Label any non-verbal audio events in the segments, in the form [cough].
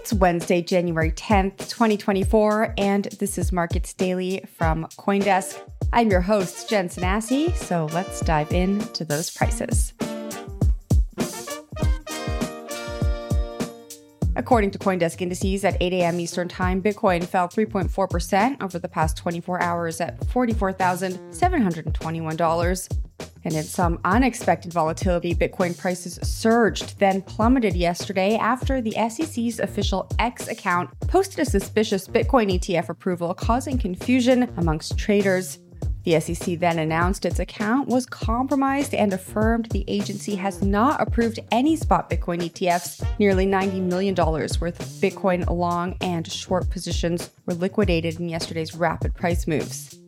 It's Wednesday, January 10th, 2024, and this is Markets Daily from Coindesk. I'm your host, Jen Sanasie, so let's dive into those prices. According to Coindesk indices at 8 a.m. Eastern Time, Bitcoin fell 3.4% over the past 24 hours at $44,721. And in some unexpected volatility, Bitcoin prices surged, then plummeted yesterday after the SEC's official X account posted a suspicious Bitcoin ETF approval, causing confusion amongst traders. The SEC then announced its account was compromised and affirmed the agency has not approved any spot Bitcoin ETFs. Nearly $90 million worth of Bitcoin long and short positions were liquidated in yesterday's rapid price moves.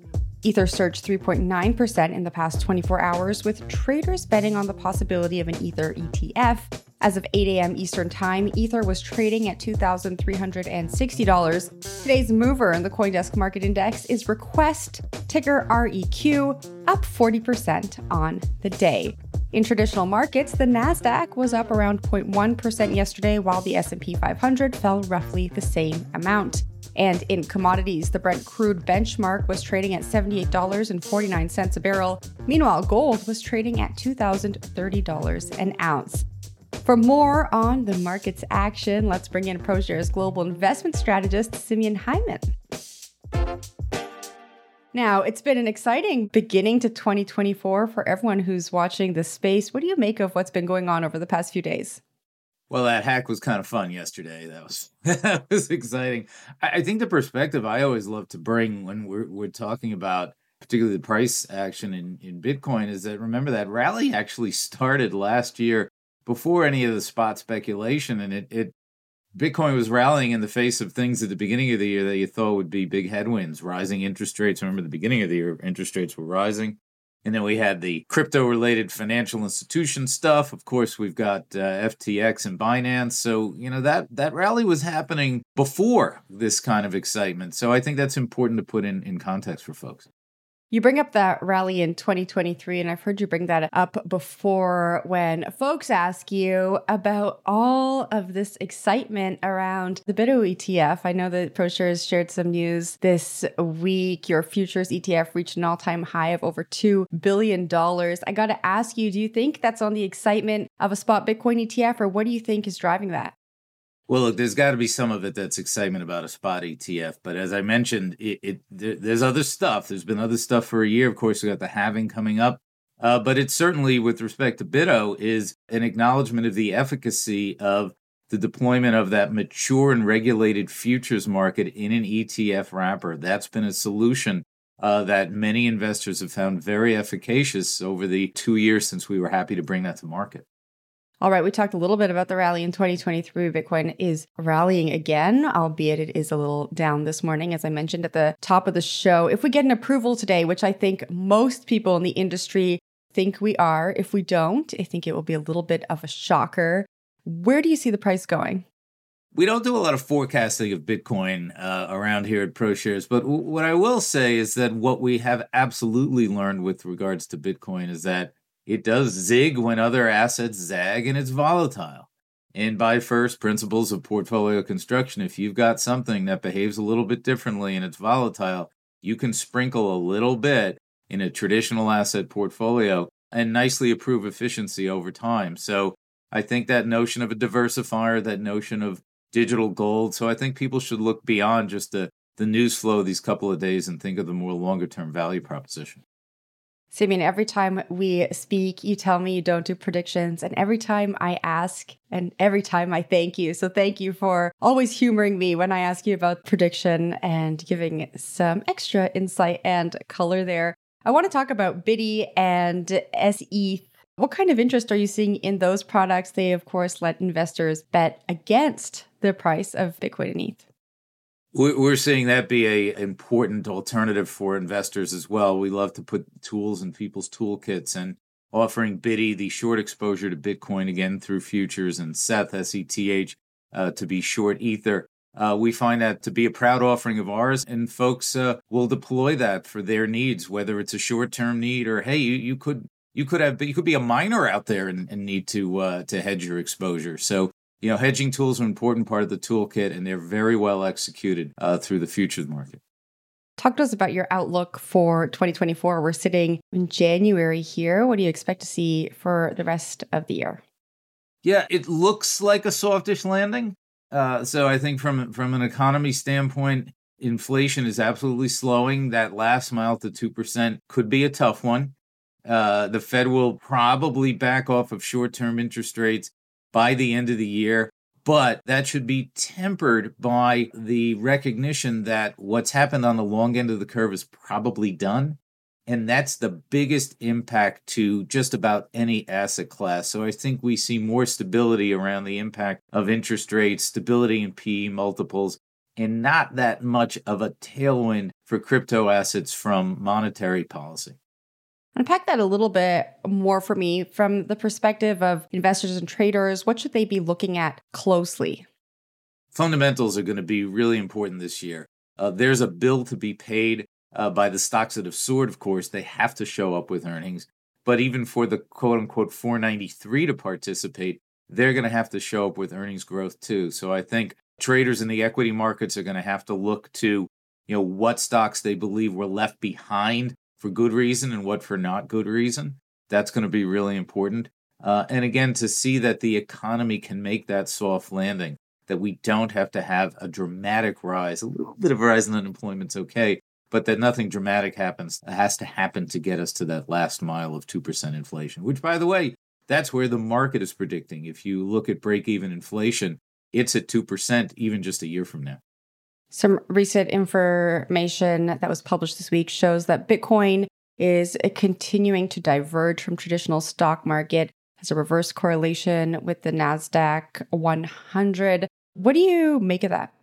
Ether surged 3.9% in the past 24 hours, with traders betting on the possibility of an Ether ETF. As of 8 a.m. Eastern Time, Ether was trading at $2,360. Today's mover in the Coindesk Market Index is Request, ticker REQ, up 40% on the day. In traditional markets, the Nasdaq was up around 0.1% yesterday, while the S&P 500 fell roughly the same amount. And in commodities, the Brent crude benchmark was trading at $78.49 a barrel. Meanwhile, gold was trading at $2,030 an ounce. For more on the market's action, let's bring in ProShares global investment strategist Simeon Hyman. Now, it's been an exciting beginning to 2024 for everyone who's watching this space. What do you make of what's been going on over the past few days? Well, that hack was kind of fun yesterday. That was [laughs] that was exciting. I, I, think the perspective I always love to bring when we're we're talking about particularly the price action in, in Bitcoin is that remember that rally actually [laughs] started last year before any of the spot speculation and it, it Bitcoin was rallying in the face of things at the beginning of the year that you thought would be big headwinds, rising interest rates. Remember the beginning of the year interest rates were rising. And then we had the crypto related financial institution stuff. Of course, we've got uh, FTX and Binance. So, you know, that, that rally was happening before this kind of excitement. So I think that's important to put in, in context for folks. You bring up that rally in 2023, and I've heard you bring that up before when folks ask you about all of this excitement around the BITO ETF. I know that ProShares shared some news this week. Your futures ETF reached an all time high of over $2 billion. I got to ask you, do you think that's on the excitement of a spot Bitcoin ETF, or what do you think is driving that? Well, look, there's got to be some of it that's excitement about a spot ETF, but as I mentioned, it, it there, there's other stuff. There's been other stuff for a year. Of course, we got the halving coming up, uh, but it certainly, with respect to BITO, is an acknowledgement of the efficacy of the deployment of that mature and regulated futures market in an ETF wrapper. That's been a solution uh, that many investors have found very efficacious over the two years since we were happy to bring that to market. All right, we talked a little bit about the rally in 2023. Bitcoin is rallying again, albeit it is a little down this morning, as I mentioned at the top of the show. If we get an approval today, which I think most people in the industry think we are, if we don't, I think it will be a little bit of a shocker. Where do you see the price going? We don't do a lot of forecasting of Bitcoin uh, around here at ProShares, but w- what I will say is that what we have absolutely learned with regards to Bitcoin is that it does zig when other assets zag and it's volatile. And by first principles of portfolio construction, if you've got something that behaves a little bit differently and it's volatile, you can sprinkle a little bit in a traditional asset portfolio and nicely improve efficiency over time. So I think that notion of a diversifier, that notion of digital gold. So I think people should look beyond just the, the news flow these couple of days and think of the more longer term value proposition. So, I mean, every time we speak, you tell me you don't do predictions. And every time I ask, and every time I thank you. So, thank you for always humoring me when I ask you about prediction and giving some extra insight and color there. I want to talk about BITI and SE. What kind of interest are you seeing in those products? They, of course, let investors bet against the price of Bitcoin and ETH. We're seeing that be a important alternative for investors as well. We love to put tools in people's toolkits and offering BITI the short exposure to Bitcoin again through futures and Seth SETH uh, to be short Ether. Uh, we find that to be a proud offering of ours, and folks uh, will deploy that for their needs, whether it's a short-term need or hey, you, you could you could have you could be a miner out there and, and need to uh, to hedge your exposure. So you know, hedging tools are an important part of the toolkit, and they're very well executed uh, through the futures market. Talk to us about your outlook for 2024. We're sitting in January here. What do you expect to see for the rest of the year? Yeah, it looks like a softish landing. Uh, so I think from from an economy standpoint, inflation is absolutely slowing. That last mile to two percent could be a tough one. Uh, the Fed will probably back off of short term interest rates by the end of the year. But that should be tempered by the recognition that what's happened on the long end of the curve is probably done. And that's the biggest impact to just about any asset class. So I think we see more stability around the impact of interest rates, stability in PE multiples, and not that much of a tailwind for crypto assets from monetary policy. Unpack that a little bit more for me from the perspective of investors and traders. What should they be looking at closely? Fundamentals are going to be really important this year. Uh, there's a bill to be paid uh, by the stocks that have soared, of course. They have to show up with earnings. But even for the quote unquote 493 to participate, they're going to have to show up with earnings growth too. So I think traders in the equity markets are going to have to look to you know what stocks they believe were left behind for good reason and what for not good reason. That's going to be really important. Uh, and again, to see that the economy can make that soft landing, that we don't have to have a dramatic rise. A little bit of rise in unemployment's okay, but that nothing dramatic happens has to happen to get us to that last mile of 2% inflation, which, by the way, that's where the market is predicting. If you look at break even inflation, it's at 2% even just a year from now. Some recent information that was published this week shows that Bitcoin is continuing to diverge from traditional stock market as a reverse correlation with the Nasdaq 100. What do you make of that?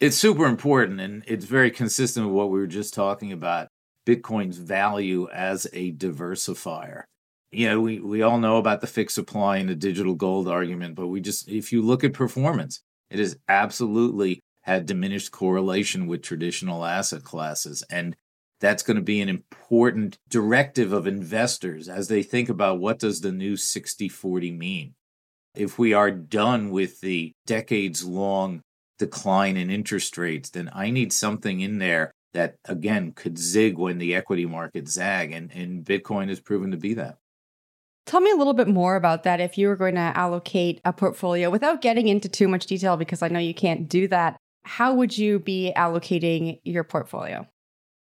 It's super important and it's very consistent with what we were just talking about Bitcoin's value as a diversifier. You know, we, we all know about the fixed supply and the digital gold argument, but we just, if you look at performance, it is absolutely had diminished correlation with traditional asset classes. And that's going to be an important directive of investors as they think about what does the new 60-40 mean. If we are done with the decades long decline in interest rates, then I need something in there that again could zig when the equity market zag and, and Bitcoin has proven to be that. Tell me a little bit more about that if you were going to allocate a portfolio without getting into too much detail because I know you can't do that how would you be allocating your portfolio?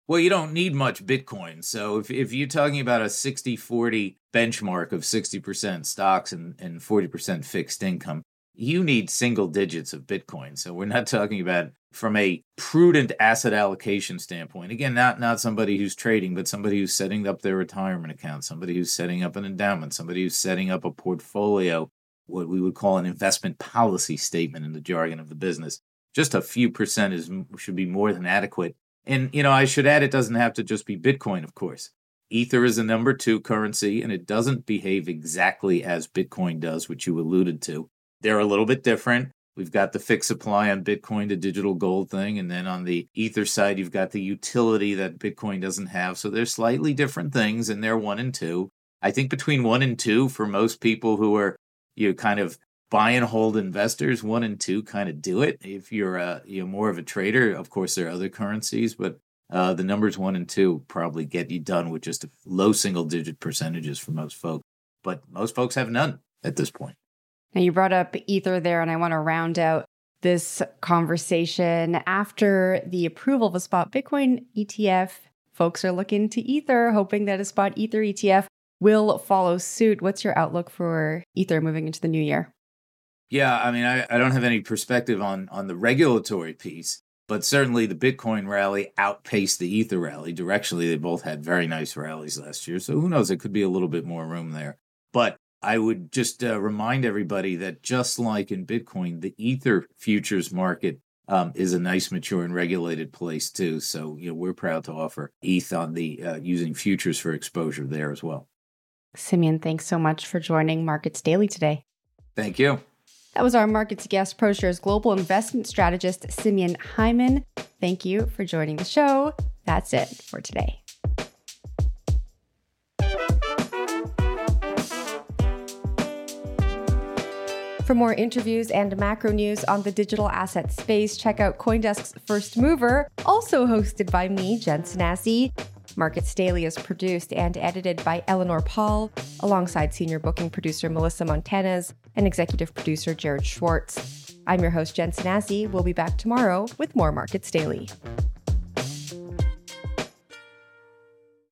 Well, you don't need much Bitcoin. So if, if you're talking about a 60 40 benchmark of 60% stocks and, and 40% fixed income, you need single digits of Bitcoin. So we're not talking about from a prudent asset allocation standpoint. Again, not not somebody who's trading, but somebody who's setting up their retirement account, somebody who's setting up an endowment, somebody who's setting up a portfolio, what we would call an investment policy statement in the jargon of the business just a few percent is should be more than adequate. And you know, I should add, it doesn't have to just be Bitcoin, of course. Ether is a number two currency, and it doesn't behave exactly as Bitcoin does, which you alluded to. They're a little bit different. We've got the fixed supply on Bitcoin to digital gold thing. And then on the Ether side, you've got the utility that Bitcoin doesn't have. So they're slightly different things, and they're one and two. I think between one and two, for most people who are you know, kind of buy and hold investors one and two kind of do it. If you're a you're more of a trader of course there are other currencies but uh, the numbers one and two probably get you done with just low single digit percentages for most folks but most folks have none at this point. Now you brought up ether there and i want to round out this conversation. After the approval of a spot bitcoin etf folks are looking to ether hoping that a spot ether etf will follow suit. What's your outlook for ether moving into the new year yeah, I mean, I, I don't have any perspective on on the regulatory piece, but certainly the Bitcoin rally outpaced the Ether rally. Directionally, they both had very nice rallies last year. So who knows? It could be a little bit more room there. But I would just uh, remind everybody that just like in Bitcoin, the Ether futures market um, is a nice, mature, and regulated place too. So you know we're proud to offer ETH on the uh, using futures for exposure there as well. Simeon, thanks so much for joining Markets Daily today. Thank you. That was our markets guest, ProShares global investment strategist, Simeon Hyman. Thank you for joining the show. That's it for today. For more interviews and macro news on the digital asset space, check out Coindesk's First Mover, also hosted by me, Jen Sanasie. Markets Daily is produced and edited by Eleanor Pahl, alongside senior booking producer Melissa Montanez and executive producer Jared Schwartz. I'm your host, Jen Sanasie. We'll be back tomorrow with more Markets Daily.